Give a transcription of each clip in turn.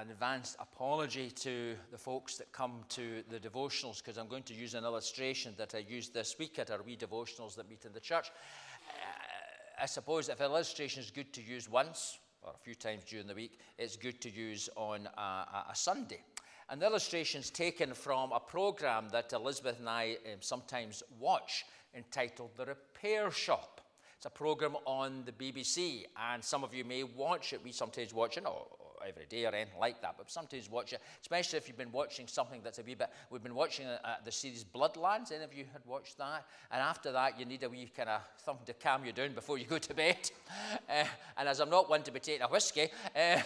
an advanced apology to the folks that come to the devotionals because I'm going to use an illustration that I used this week at our wee devotionals that meet in the church. Uh, I suppose if an illustration is good to use once or a few times during the week, it's good to use on a, a, Sunday. And the illustration is taken from a program that Elizabeth and I um, sometimes watch entitled The Repair Shop. It's a program on the BBC, and some of you may watch it. We sometimes watch it, no, every day or anything like that, but sometimes watch it, especially if you've been watching something that's a wee bit. We've been watching uh, the series Bloodlands. Any of you had watched that? And after that, you need a wee kind of something to calm you down before you go to bed. Uh, and as I'm not one to be taking a whiskey, uh,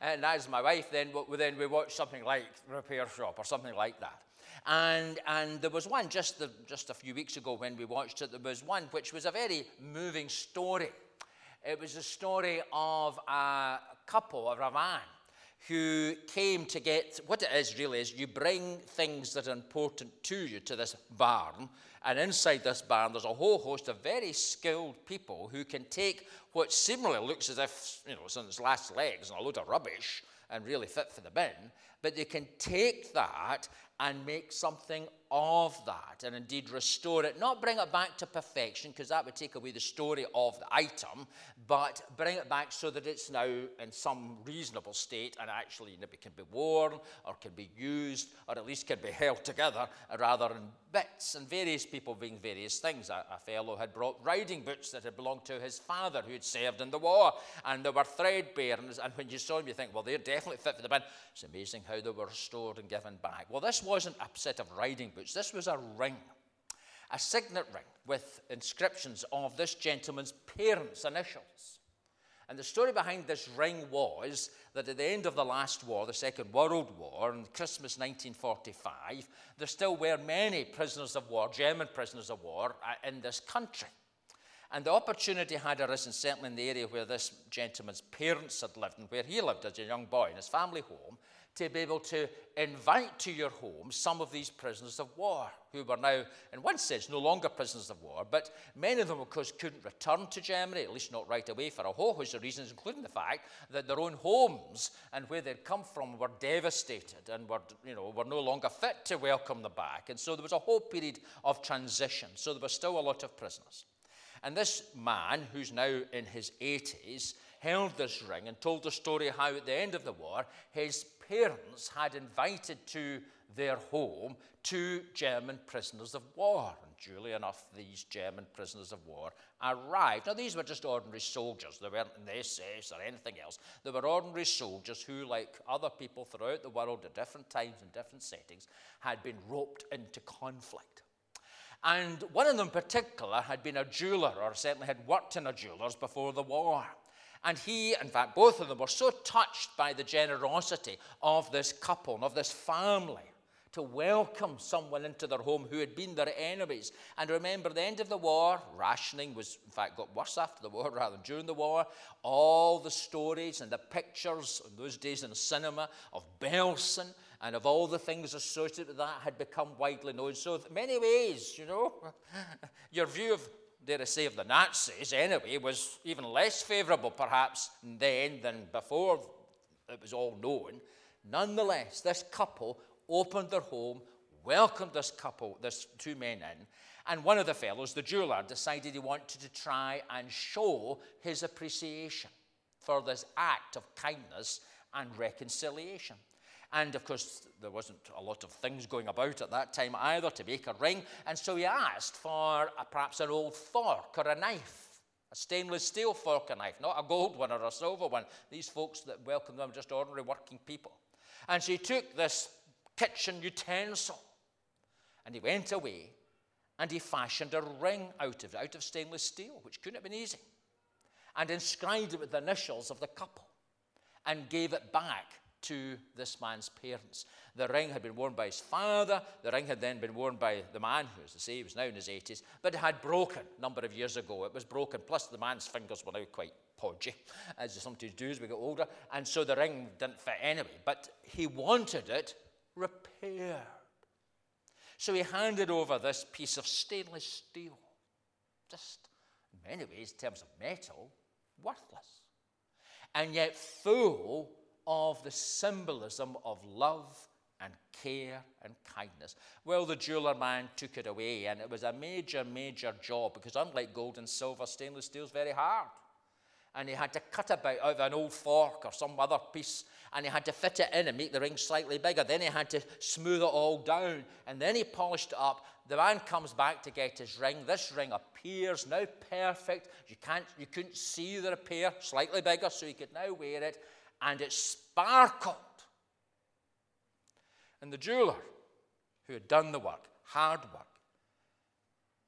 and as my wife, then, then we watch something like Repair Shop or something like that. And, and there was one just, the, just a few weeks ago when we watched it, there was one which was a very moving story. It was a story of a couple, a man, who came to get what it is really is you bring things that are important to you to this barn, and inside this barn there's a whole host of very skilled people who can take what seemingly looks as if you know it's on its last legs and a load of rubbish and really fit for the bin, but they can take that and make something of that and indeed restore it. Not bring it back to perfection, because that would take away the story of the item, but bring it back so that it's now in some reasonable state and actually maybe can be worn or can be used or at least can be held together rather than bits. And various people bring various things. A, a fellow had brought riding boots that had belonged to his father who had served in the war, and they were threadbare. And, and when you saw them, you think, well, they're definitely fit for the bin. It's amazing how they were restored and given back. Well, this wasn't a set of riding boots, this was a ring a signet ring with inscriptions of this gentleman's parents' initials. And the story behind this ring was that at the end of the last war, the Second World War, in Christmas 1945, there still were many prisoners of war, German prisoners of war, uh, in this country. And the opportunity had arisen, certainly in the area where this gentleman's parents had lived and where he lived as a young boy in his family home, to be able to invite to your home some of these prisoners of war who were now, in one sense, no longer prisoners of war, but many of them, of course, couldn't return to Germany, at least not right away, for a whole host of reasons, including the fact that their own homes and where they'd come from were devastated and were, you know, were no longer fit to welcome them back. And so there was a whole period of transition. So there were still a lot of prisoners. And this man, who's now in his 80s, held this ring and told the story how at the end of the war his parents had invited to their home two German prisoners of war. And duly enough, these German prisoners of war arrived. Now, these were just ordinary soldiers. They weren't in the SS or anything else. They were ordinary soldiers who, like other people throughout the world at different times and different settings, had been roped into conflict. And one of them in particular had been a jeweler, or certainly had worked in a jeweler's before the war. And he, in fact, both of them were so touched by the generosity of this couple and of this family to welcome someone into their home who had been their enemies. And remember, the end of the war, rationing was, in fact, got worse after the war rather than during the war. All the stories and the pictures in those days in cinema of Belsen and of all the things associated with that had become widely known. So, in many ways, you know, your view of dare I say, of the Nazis anyway, was even less favourable perhaps then than before it was all known. Nonetheless, this couple opened their home, welcomed this couple, this two men in, and one of the fellows, the jeweler, decided he wanted to try and show his appreciation for this act of kindness and reconciliation. And of course, there wasn't a lot of things going about at that time either to make a ring. And so he asked for a, perhaps an old fork or a knife, a stainless steel fork or knife, not a gold one or a silver one. These folks that welcomed them were just ordinary working people. And so he took this kitchen utensil and he went away and he fashioned a ring out of it, out of stainless steel, which couldn't have been easy, and inscribed it with the initials of the couple and gave it back to this man's parents. The ring had been worn by his father. The ring had then been worn by the man, who, as I say, was now in his 80s, but it had broken a number of years ago. It was broken, plus the man's fingers were now quite podgy, as you sometimes do as we get older, and so the ring didn't fit anyway. But he wanted it repaired. So he handed over this piece of stainless steel, just in many ways, in terms of metal, worthless, and yet full of the symbolism of love and care and kindness. Well, the jeweler man took it away, and it was a major, major job because, unlike gold and silver, stainless steel is very hard. And he had to cut about out of an old fork or some other piece, and he had to fit it in and make the ring slightly bigger. Then he had to smooth it all down, and then he polished it up. The man comes back to get his ring. This ring appears now perfect. You can't, you couldn't see the repair, slightly bigger, so he could now wear it, and it sparkled. And the jeweler, who had done the work, hard work,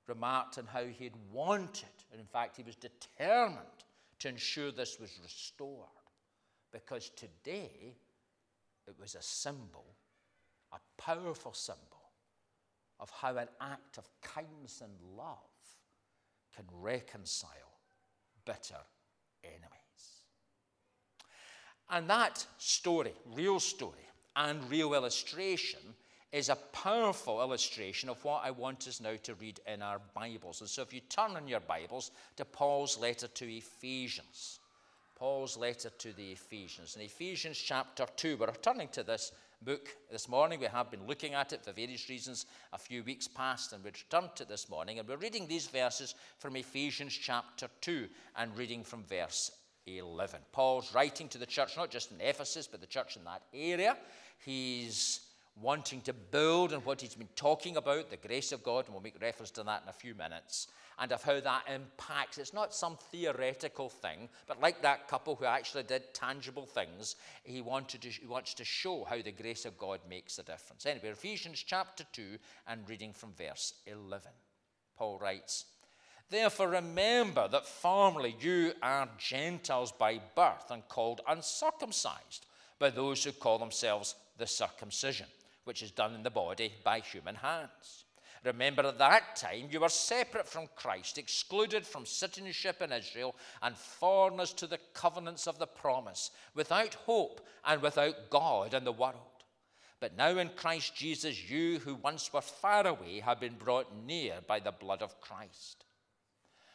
remarked on how he had wanted, and in fact, he was determined to ensure this was restored. Because today, it was a symbol, a powerful symbol of how an act of kindness and love can reconcile bitter enemies. And that story, real story, and real illustration is a powerful illustration of what I want us now to read in our Bibles. And so if you turn in your Bibles to Paul's letter to Ephesians, Paul's letter to the Ephesians. In Ephesians chapter 2, we're turning to this book this morning. We have been looking at it for various reasons a few weeks past, and we've returned to it this morning. And we're reading these verses from Ephesians chapter 2 and reading from verse 11. Paul's writing to the church, not just in Ephesus, but the church in that area. He's wanting to build on what he's been talking about, the grace of God, and we'll make reference to that in a few minutes, and of how that impacts. It's not some theoretical thing, but like that couple who actually did tangible things, he, wanted to, he wants to show how the grace of God makes a difference. Anyway, Ephesians chapter 2 and reading from verse 11. Paul writes, Therefore, remember that formerly you are Gentiles by birth and called uncircumcised by those who call themselves the circumcision, which is done in the body by human hands. Remember, at that time you were separate from Christ, excluded from citizenship in Israel, and foreigners to the covenants of the promise, without hope and without God in the world. But now in Christ Jesus, you who once were far away have been brought near by the blood of Christ.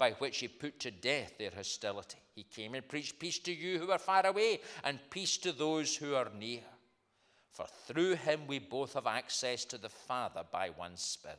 by which he put to death their hostility. He came and preached peace to you who are far away, and peace to those who are near. For through him we both have access to the Father by one Spirit.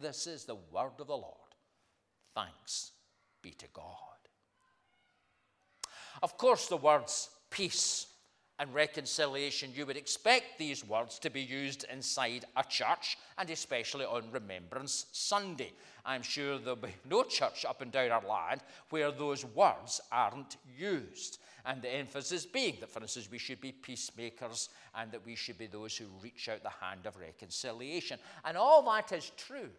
This is the word of the Lord. Thanks be to God. Of course, the words peace and reconciliation, you would expect these words to be used inside a church and especially on Remembrance Sunday. I'm sure there'll be no church up and down our land where those words aren't used. And the emphasis being that, for instance, we should be peacemakers and that we should be those who reach out the hand of reconciliation. And all that is true.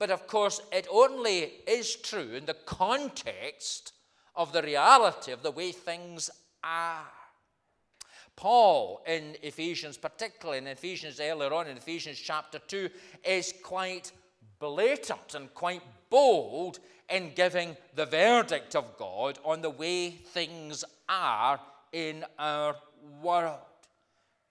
But of course, it only is true in the context of the reality of the way things are. Paul in Ephesians, particularly in Ephesians earlier on in Ephesians chapter 2, is quite blatant and quite bold in giving the verdict of God on the way things are in our world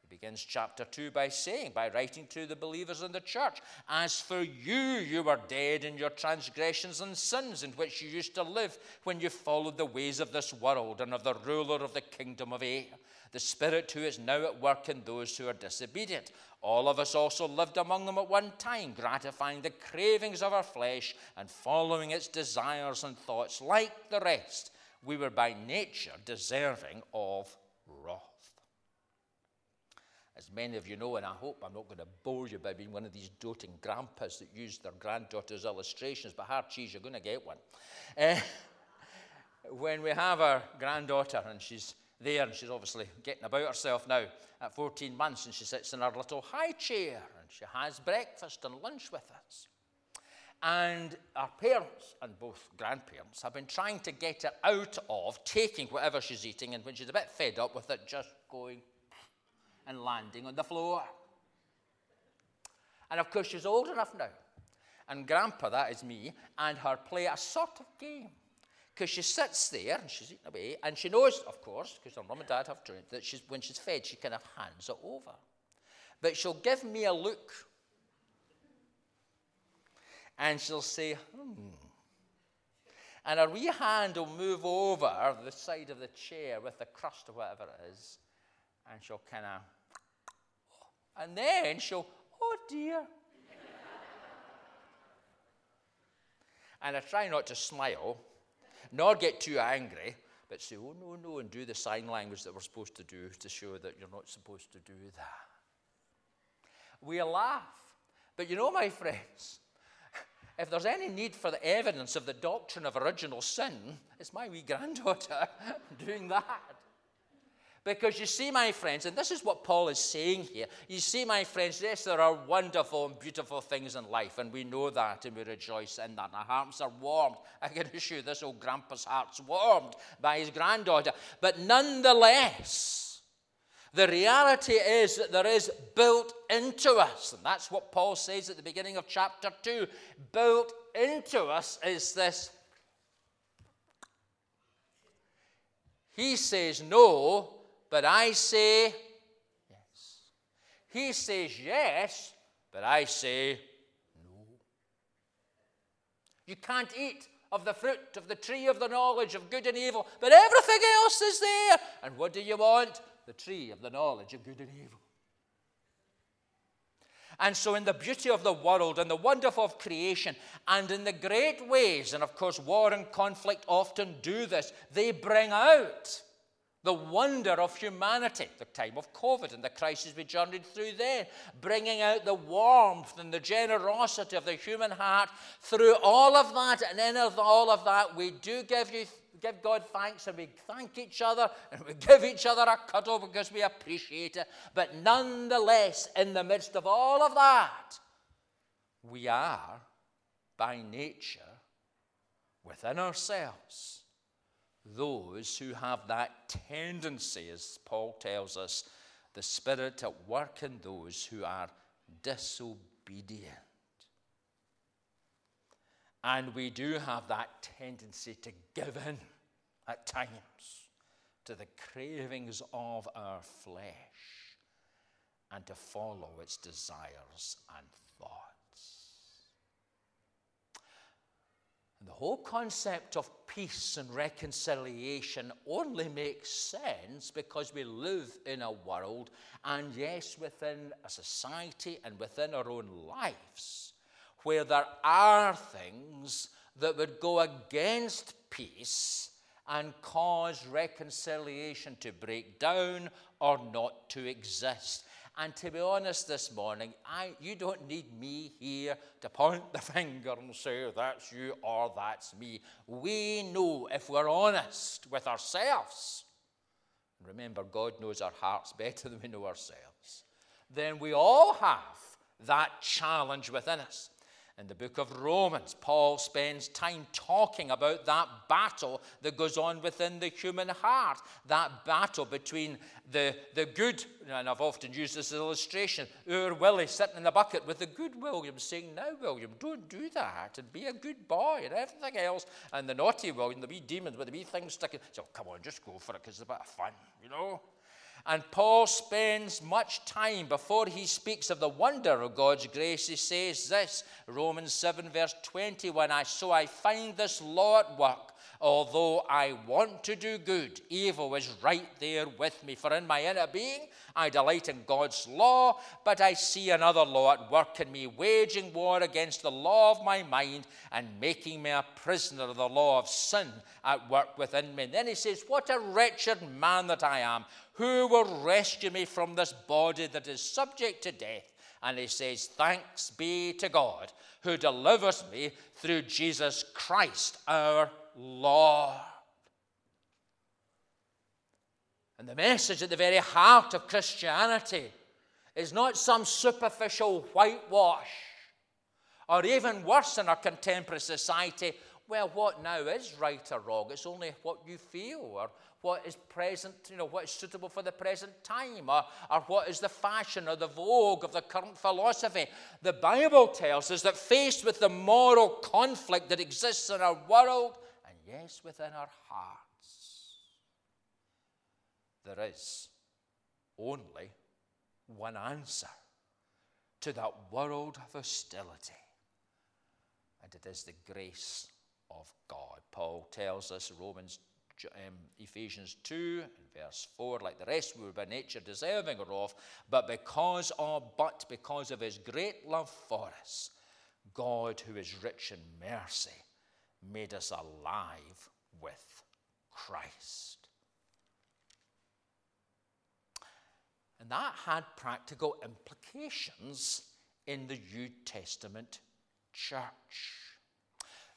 begins chapter 2 by saying, by writing to the believers in the church, As for you, you were dead in your transgressions and sins in which you used to live when you followed the ways of this world and of the ruler of the kingdom of air, the Spirit who is now at work in those who are disobedient. All of us also lived among them at one time, gratifying the cravings of our flesh and following its desires and thoughts. Like the rest, we were by nature deserving of. As many of you know, and I hope I'm not going to bore you by being one of these doting grandpas that use their granddaughter's illustrations, but hard cheese, you're going to get one. Uh, when we have our granddaughter and she's there and she's obviously getting about herself now at 14 months and she sits in her little high chair and she has breakfast and lunch with us. And our parents and both grandparents have been trying to get her out of taking whatever she's eating and when she's a bit fed up with it, just going and landing on the floor. And of course, she's old enough now. And Grandpa, that is me, and her play a sort of game because she sits there and she's eating away, and she knows, of course, because her mum and dad have trained, that she's, when she's fed, she kind of hands it over. But she'll give me a look, and she'll say, hmm. And her wee hand will move over the side of the chair with the crust or whatever it is, and she'll kind of, and then she'll, oh dear. and I try not to smile nor get too angry, but say, oh, no, no, and do the sign language that we're supposed to do to show that you're not supposed to do that. We laugh. But you know, my friends, if there's any need for the evidence of the doctrine of original sin, it's my wee granddaughter doing that. Because you see, my friends, and this is what Paul is saying here. You see, my friends, yes, there are wonderful and beautiful things in life, and we know that and we rejoice in that. Our hearts are warmed. I can assure you, this old grandpa's heart's warmed by his granddaughter. But nonetheless, the reality is that there is built into us, and that's what Paul says at the beginning of chapter 2 built into us is this. He says no but I say yes. He says yes, but I say no. You can't eat of the fruit of the tree of the knowledge of good and evil, but everything else is there. And what do you want? The tree of the knowledge of good and evil. And so, in the beauty of the world and the wonderful of creation, and in the great ways, and of course, war and conflict often do this, they bring out the wonder of humanity, the time of COVID and the crisis we journeyed through then, bringing out the warmth and the generosity of the human heart through all of that. And in all of that, we do give you give God thanks and we thank each other and we give each other a cuddle because we appreciate it. But nonetheless, in the midst of all of that, we are by nature within ourselves those who have that tendency, as Paul tells us, the Spirit at work in those who are disobedient. And we do have that tendency to give in at times to the cravings of our flesh and to follow its desires and The whole concept of peace and reconciliation only makes sense because we live in a world, and yes, within a society and within our own lives, where there are things that would go against peace and cause reconciliation to break down or not to exist. And to be honest this morning, I, you don't need me here to point the finger and say, that's you or that's me. We know if we're honest with ourselves, remember, God knows our hearts better than we know ourselves, then we all have that challenge within us. In the book of Romans, Paul spends time talking about that battle that goes on within the human heart. That battle between the, the good, and I've often used this illustration, our Willie sitting in the bucket with the good William saying, Now, William, don't do that and be a good boy and everything else. And the naughty William, the wee demons with the wee things sticking, so come on, just go for it because it's a bit of fun, you know? And Paul spends much time before he speaks of the wonder of God's grace. He says this Romans 7, verse 21 I, So I find this law at work. Although I want to do good, evil is right there with me. For in my inner being, I delight in God's law, but I see another law at work in me, waging war against the law of my mind and making me a prisoner of the law of sin at work within me. And then he says, What a wretched man that I am! Who will rescue me from this body that is subject to death? And he says, Thanks be to God who delivers me through Jesus Christ our Lord. And the message at the very heart of Christianity is not some superficial whitewash, or even worse in our contemporary society. Well, what now is right or wrong? It's only what you feel, or what is present, you know, what is suitable for the present time, or, or what is the fashion or the vogue of the current philosophy. The Bible tells us that faced with the moral conflict that exists in our world, yes, within our hearts, there is only one answer to that world of hostility, and it is the grace of God. Paul tells us, Romans, um, Ephesians 2 and verse 4, like the rest we were by nature deserving of, but because of, but because of his great love for us, God, who is rich in mercy, made us alive with Christ. And that had practical implications in the New Testament church.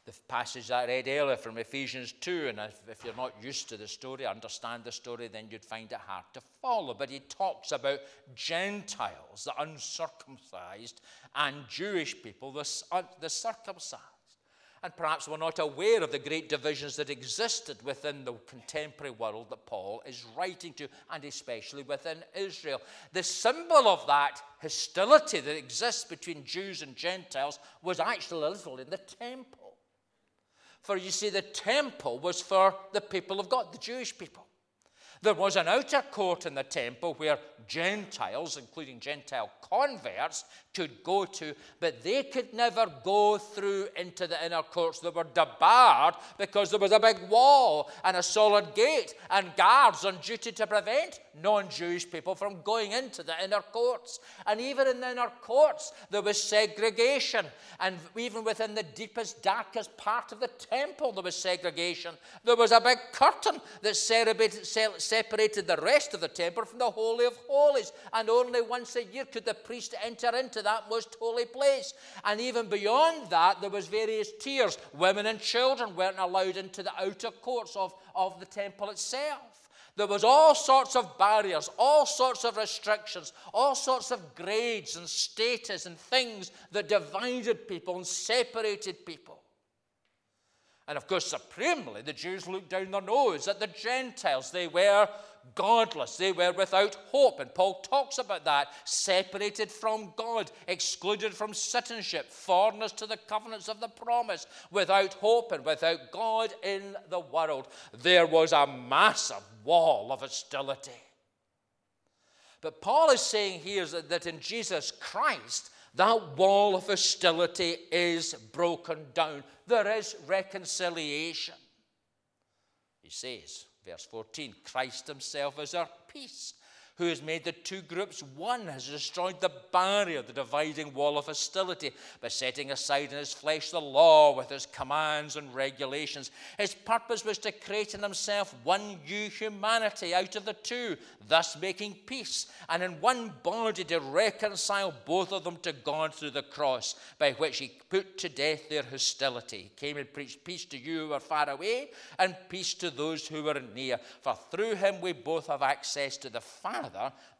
The passage I read earlier from Ephesians 2, and if, if, you're not used to the story, understand the story, then you'd find it hard to follow. But he talks about Gentiles, the uncircumcised, and Jewish people, the, the circumcised and perhaps we're not aware of the great divisions that existed within the contemporary world that Paul is writing to, and especially within Israel. The symbol of that hostility that exists between Jews and Gentiles was actually literally in the temple. For you see, the temple was for the people of God, the Jewish people. There was an outer court in the temple where Gentiles, including Gentile converts, could go to, but they could never go through into the inner courts. They were debarred because there was a big wall and a solid gate and guards on duty to prevent non Jewish people from going into the inner courts. And even in the inner courts, there was segregation. And even within the deepest, darkest part of the temple, there was segregation. There was a big curtain that separated the rest of the temple from the Holy of Holies. And only once a year could the priest enter into that most holy place. And even beyond that, there was various tiers. Women and children weren't allowed into the outer courts of, of the temple itself. There was all sorts of barriers, all sorts of restrictions, all sorts of grades and status and things that divided people and separated people. And of course, supremely, the Jews looked down their nose at the Gentiles. They were godless. They were without hope. And Paul talks about that separated from God, excluded from citizenship, foreigners to the covenants of the promise, without hope and without God in the world. There was a massive wall of hostility. But Paul is saying here that in Jesus Christ, that wall of hostility is broken down. There is reconciliation. He says, Verse 14 Christ himself is our peace who has made the two groups one, has destroyed the barrier, the dividing wall of hostility, by setting aside in his flesh the law with its commands and regulations. His purpose was to create in himself one new humanity out of the two, thus making peace, and in one body to reconcile both of them to God through the cross, by which he put to death their hostility. He came and preached peace to you who were far away, and peace to those who were near. For through him we both have access to the Father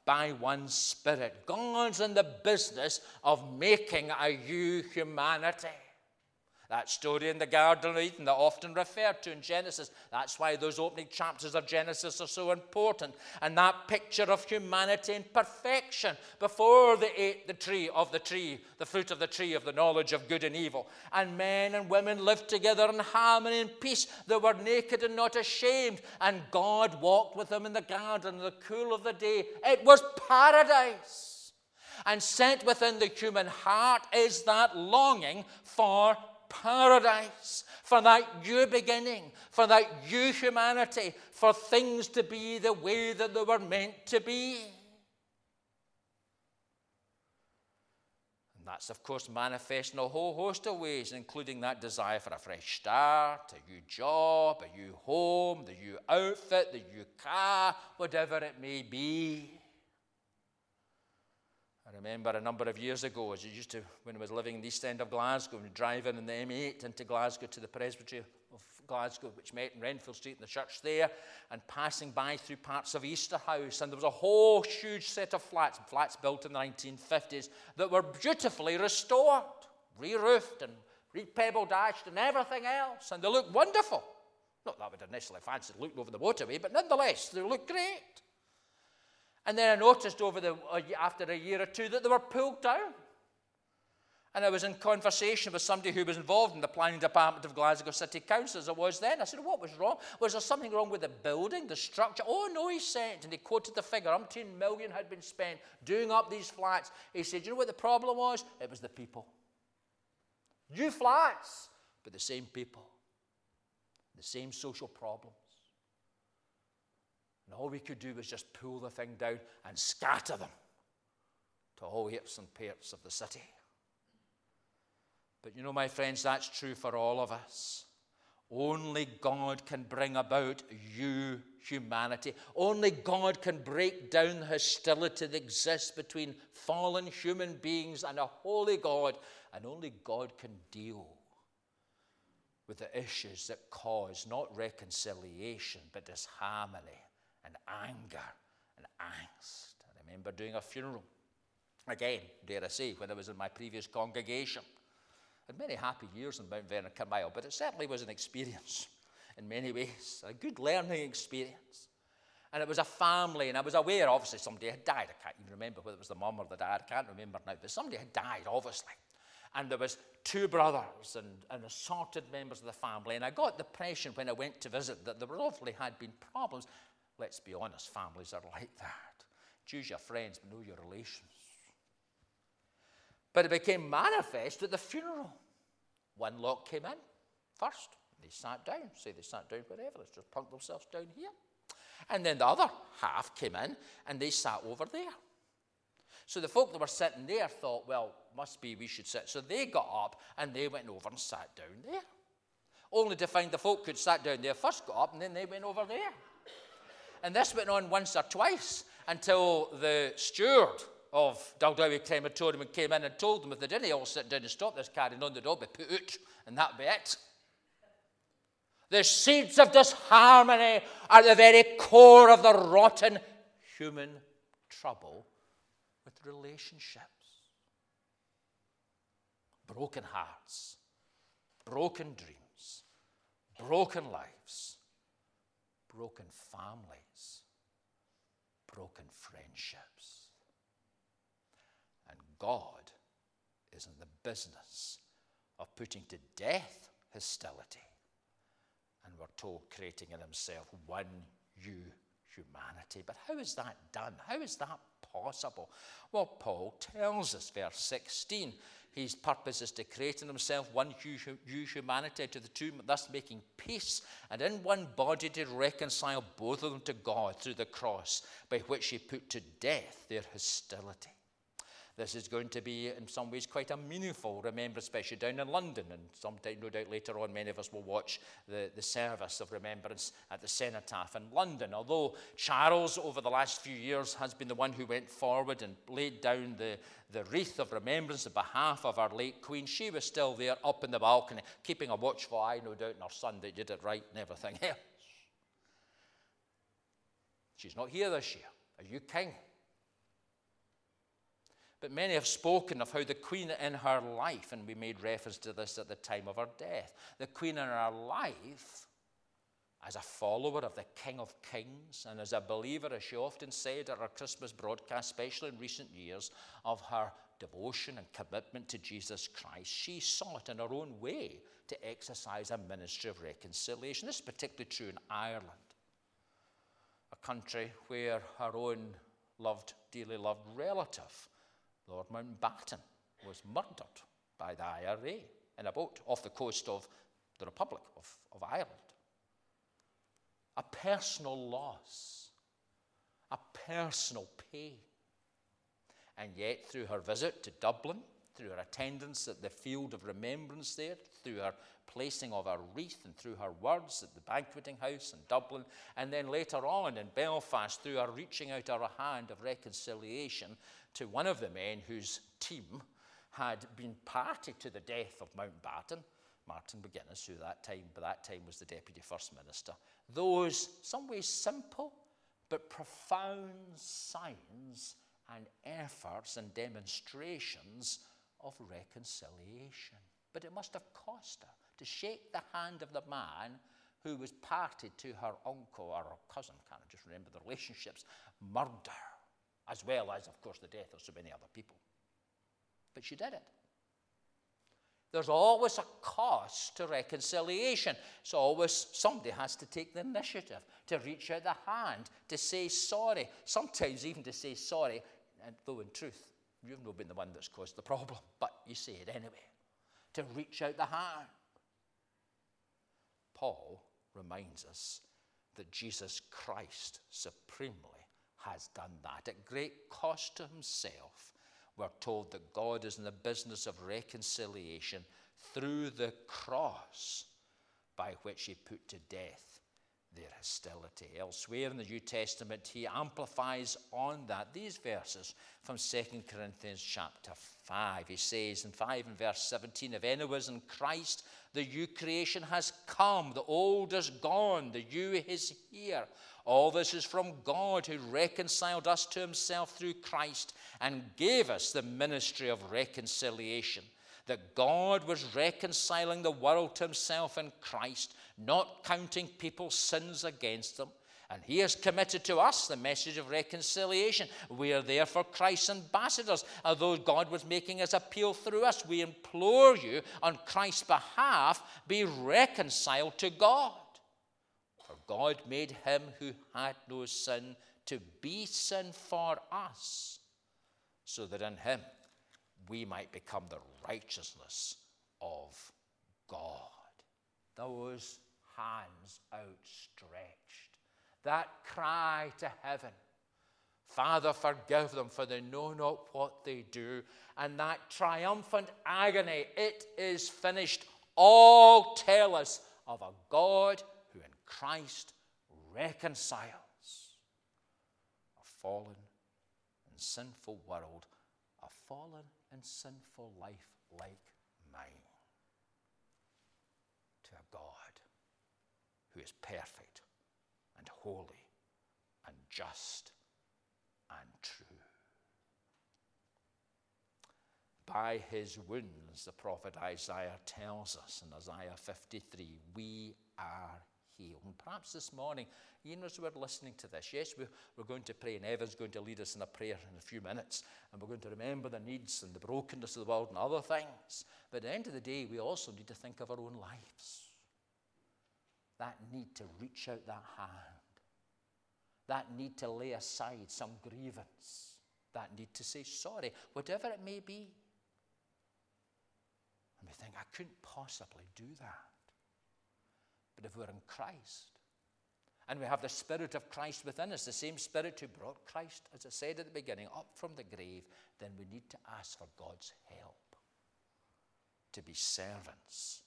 By one Spirit. God's in the business of making a new humanity. That story in the Garden of Eden that often referred to in Genesis. That's why those opening chapters of Genesis are so important. And that picture of humanity in perfection before they ate the tree of the tree, the fruit of the tree of the knowledge of good and evil. And men and women lived together in harmony and peace. They were naked and not ashamed. And God walked with them in the garden in the cool of the day. It was paradise. And sent within the human heart is that longing for paradise, for that new beginning, for that new humanity, for things to be the way that they were meant to be. And that's, of course, manifest in a whole host of ways, including that desire for a fresh start, a new job, a new home, the new outfit, the new car, whatever it may be. I remember a number of years ago, as I used to, when I was living in the east end of Glasgow, and driving in the M8 into Glasgow to the Presbytery of Glasgow, which met in Renfield Street in the church there, and passing by through parts of Easterhouse, and there was a whole huge set of flats, flats built in the 1950s, that were beautifully restored, re-roofed and re-pebble dashed and everything else, and they looked wonderful. Not that I would necessarily fancied looking over the motorway, but nonetheless, they looked great. And then I noticed over the, after a year or two that they were pulled down. And I was in conversation with somebody who was involved in the planning department of Glasgow City Council as I was then. I said, What was wrong? Was there something wrong with the building, the structure? Oh, no, he said. And he quoted the figure umpteen million had been spent doing up these flats. He said, You know what the problem was? It was the people. New flats, but the same people, the same social problems. And all we could do was just pull the thing down and scatter them to all hips and parts of the city. But you know, my friends, that's true for all of us. Only God can bring about you, humanity. Only God can break down the hostility that exists between fallen human beings and a holy God. And only God can deal with the issues that cause not reconciliation, but disharmony and anger and angst. I remember doing a funeral, again, dare I say, when I was in my previous congregation. I had many happy years in Mount Vernon Carmyle, but it certainly was an experience in many ways, a good learning experience. And it was a family, and I was aware, obviously, somebody had died. I can't even remember whether it was the mum or the dad, I can't remember now, but somebody had died, obviously. And there was two brothers and, and assorted members of the family. And I got the impression when I went to visit that there obviously had been problems. Let's be honest, families are like that. Choose your friends, but know your relations. But it became manifest at the funeral. One lot came in first. They sat down. Say they sat down wherever. Let's just plunk themselves down here. And then the other half came in and they sat over there. So the folk that were sitting there thought, well, must be we should sit. So they got up and they went over and sat down there. Only to find the folk who'd sat down there first got up and then they went over there. And this went on once or twice until the steward of Daldowie Crematorium came in and told them if they didn't all sit down and stop this carrying on, they'd all be put out, and that'd be it. The seeds of disharmony are at the very core of the rotten human trouble with relationships. Broken hearts, broken dreams, broken lives, broken families, broken friendships. And God is in the business of putting to death hostility. And we're told, creating in himself one new humanity. But how is that done? How is that possible? Well, Paul tells us, verse 16, his purpose is to create in himself one new humanity to the two, thus making peace, and in one body to reconcile both of them to God through the cross, by which he put to death their hostility. This is going to be, in some ways, quite a meaningful remembrance, especially down in London. And sometime, no doubt, later on, many of us will watch the, the service of remembrance at the Cenotaph in London. Although Charles, over the last few years, has been the one who went forward and laid down the, the wreath of remembrance on behalf of our late Queen, she was still there up in the balcony, keeping a watchful eye, no doubt, on her son that did it right and everything else. She's not here this year. Are you king? But many have spoken of how the Queen in her life, and we made reference to this at the time of her death, the Queen in her life, as a follower of the King of Kings, and as a believer, as she often said at her Christmas broadcast, especially in recent years, of her devotion and commitment to Jesus Christ, she sought in her own way to exercise a ministry of reconciliation. This is particularly true in Ireland, a country where her own loved, dearly loved relative Lord Mountbatten was murdered by the IRA in a boat off the coast of the Republic of, of Ireland. A personal loss, a personal pain. And yet, through her visit to Dublin, through her attendance at the field of remembrance there, through her placing of her wreath, and through her words at the banqueting house in Dublin, and then later on in Belfast, through her reaching out her hand of reconciliation to one of the men whose team had been party to the death of Mountbatten, Martin McGuinness, who that time, by that time was the Deputy First Minister. Those, some ways simple, but profound signs and efforts and demonstrations of reconciliation. But it must have cost her to shake the hand of the man who was party to her uncle or her cousin, can't I just remember the relationships, murder, as well as, of course, the death of so many other people. But she did it. There's always a cost to reconciliation. It's always somebody has to take the initiative to reach out the hand, to say sorry, sometimes even to say sorry, and though in truth, you've not been the one that's caused the problem, but you say it anyway, to reach out the hand. Paul reminds us that Jesus Christ supremely has done that. At great cost to himself we're told that God is in the business of reconciliation through the cross by which he put to death their hostility. Elsewhere in the New Testament, he amplifies on that these verses from 2 Corinthians chapter 5. He says in 5 and verse 17, If anyone is in Christ, the new creation has come, the old is gone, the new is here. All this is from God who reconciled us to himself through Christ and gave us the ministry of reconciliation. That God was reconciling the world to himself in Christ, not counting people's sins against them. And he has committed to us the message of reconciliation. We are therefore Christ's ambassadors. Although God was making his appeal through us, we implore you on Christ's behalf, be reconciled to God. For God made him who had no sin to be sin for us, so that in him we might become the righteousness of God. Those hands outstretched, that cry to heaven. Father, forgive them, for they know not what they do. And that triumphant agony, it is finished, all tell us of a God who in Christ reconciles a fallen and sinful world, a fallen and sinful life like mine, to a God who is perfect and holy and just and true. By his wounds, the prophet Isaiah tells us in Isaiah 53, we are healed. And perhaps this morning, even as we're listening to this, yes, we're going to pray, and Evan's going to lead us in a prayer in a few minutes, and we're going to remember the needs and the brokenness of the world and other things. But at the end of the day, we also need to think of our own lives. That need to reach out that hand, that need to lay aside some grievance, that need to say sorry, whatever it may be. And we think, I couldn't possibly do that. But if we're in Christ, and we have the Spirit of Christ within us, the same Spirit who brought Christ, as I said at the beginning, up from the grave, then we need to ask for God's help to be servants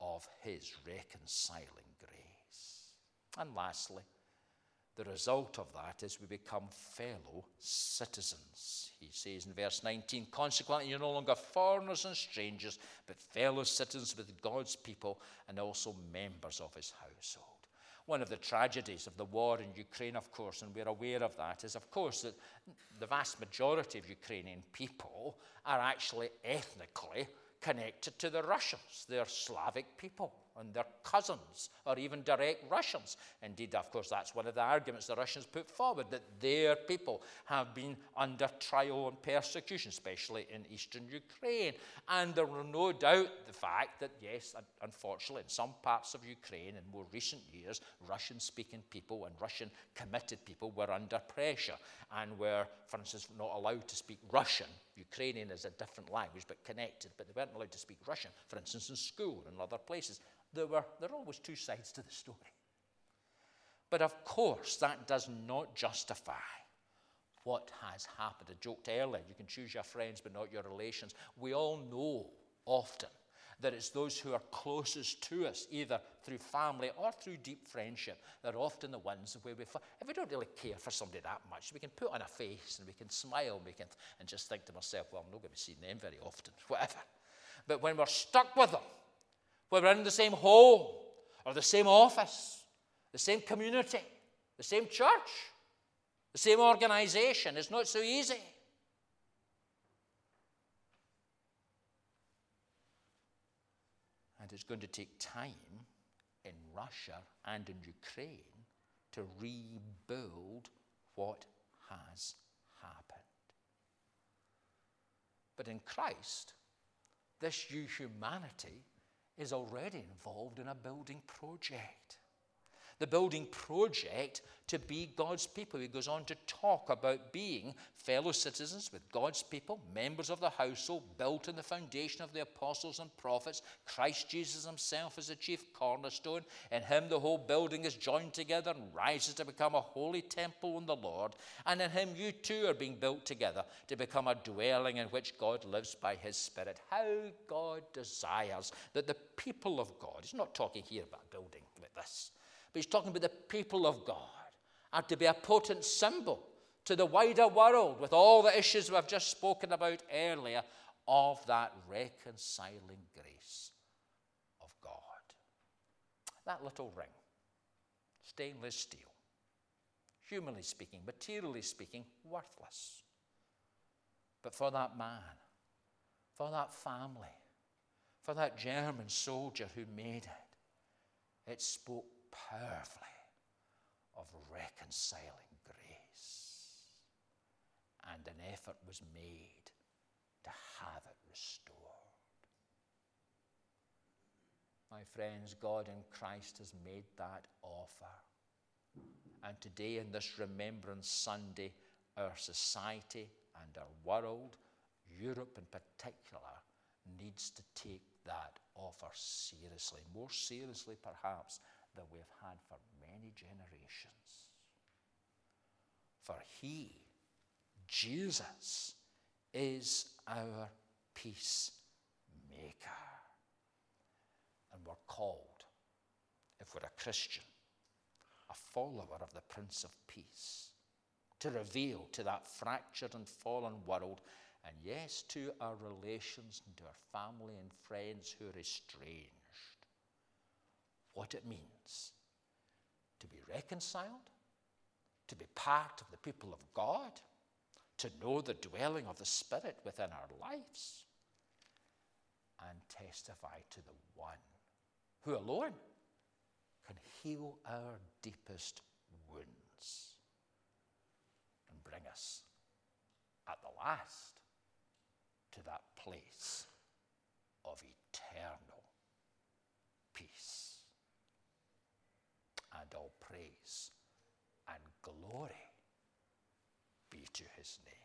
of His reconciling grace. And lastly, the result of that is we become fellow citizens. He says in verse 19, consequently, you're no longer foreigners and strangers, but fellow citizens with God's people and also members of his household. One of the tragedies of the war in Ukraine, of course, and we're aware of that, is, of course, that the vast majority of Ukrainian people are actually ethnically connected to the Russians. They're Slavic people and their cousins or even direct Russians. Indeed, of course, that's one of the arguments the Russians put forward that their people have been under trial and persecution, especially in eastern Ukraine. And there were no doubt the fact that, yes, unfortunately, in some parts of Ukraine in more recent years, Russian speaking people and Russian committed people were under pressure and were, for instance, not allowed to speak Russian Ukrainian is a different language but connected, but they weren't allowed to speak Russian, for instance, in school and other places. There were there are always two sides to the story. But of course, that does not justify what has happened. I joked earlier, you can choose your friends but not your relations. We all know often that it's those who are closest to us, either through family or through deep friendship, that are often the ones where we, if we don't really care for somebody that much, we can put on a face and we can smile and we can, and just think to myself, well, I'm not going to be seeing them very often, whatever. But when we're stuck with them, when we're in the same home or the same office, the same community, the same church, the same organization, it's not so easy. And it's going to take time in Russia and in Ukraine to rebuild what has happened. But in Christ, this new humanity is already involved in a building project the building project to be God's people. He goes on to talk about being fellow citizens with God's people, members of the household, built on the foundation of the apostles and prophets. Christ Jesus himself is the chief cornerstone. In him, the whole building is joined together and rises to become a holy temple in the Lord. And in him, you too are being built together to become a dwelling in which God lives by his Spirit. How God desires that the people of God, he's not talking here about building like this but he's talking about the people of God are to be a potent symbol to the wider world with all the issues we've just spoken about earlier of that reconciling grace of God. That little ring, stainless steel, humanly speaking, materially speaking, worthless. But for that man, for that family, for that German soldier who made it, it spoke powerfully of reconciling grace. And an effort was made to have it restored. My friends, God in Christ has made that offer. And today, in this Remembrance Sunday, our society and our world, Europe in particular, needs to take that offer seriously, more seriously perhaps that we've had for many generations. For He, Jesus, is our peacemaker. And we're called, if we're a Christian, a follower of the Prince of Peace, to reveal to that fractured and fallen world, and yes, to our relations and to our family and friends who are estranged what it means to be reconciled, to be part of the people of God, to know the dwelling of the Spirit within our lives, and testify to the one who alone can heal our deepest wounds and bring us at the last to that place of eternal peace all praise and glory be to his name.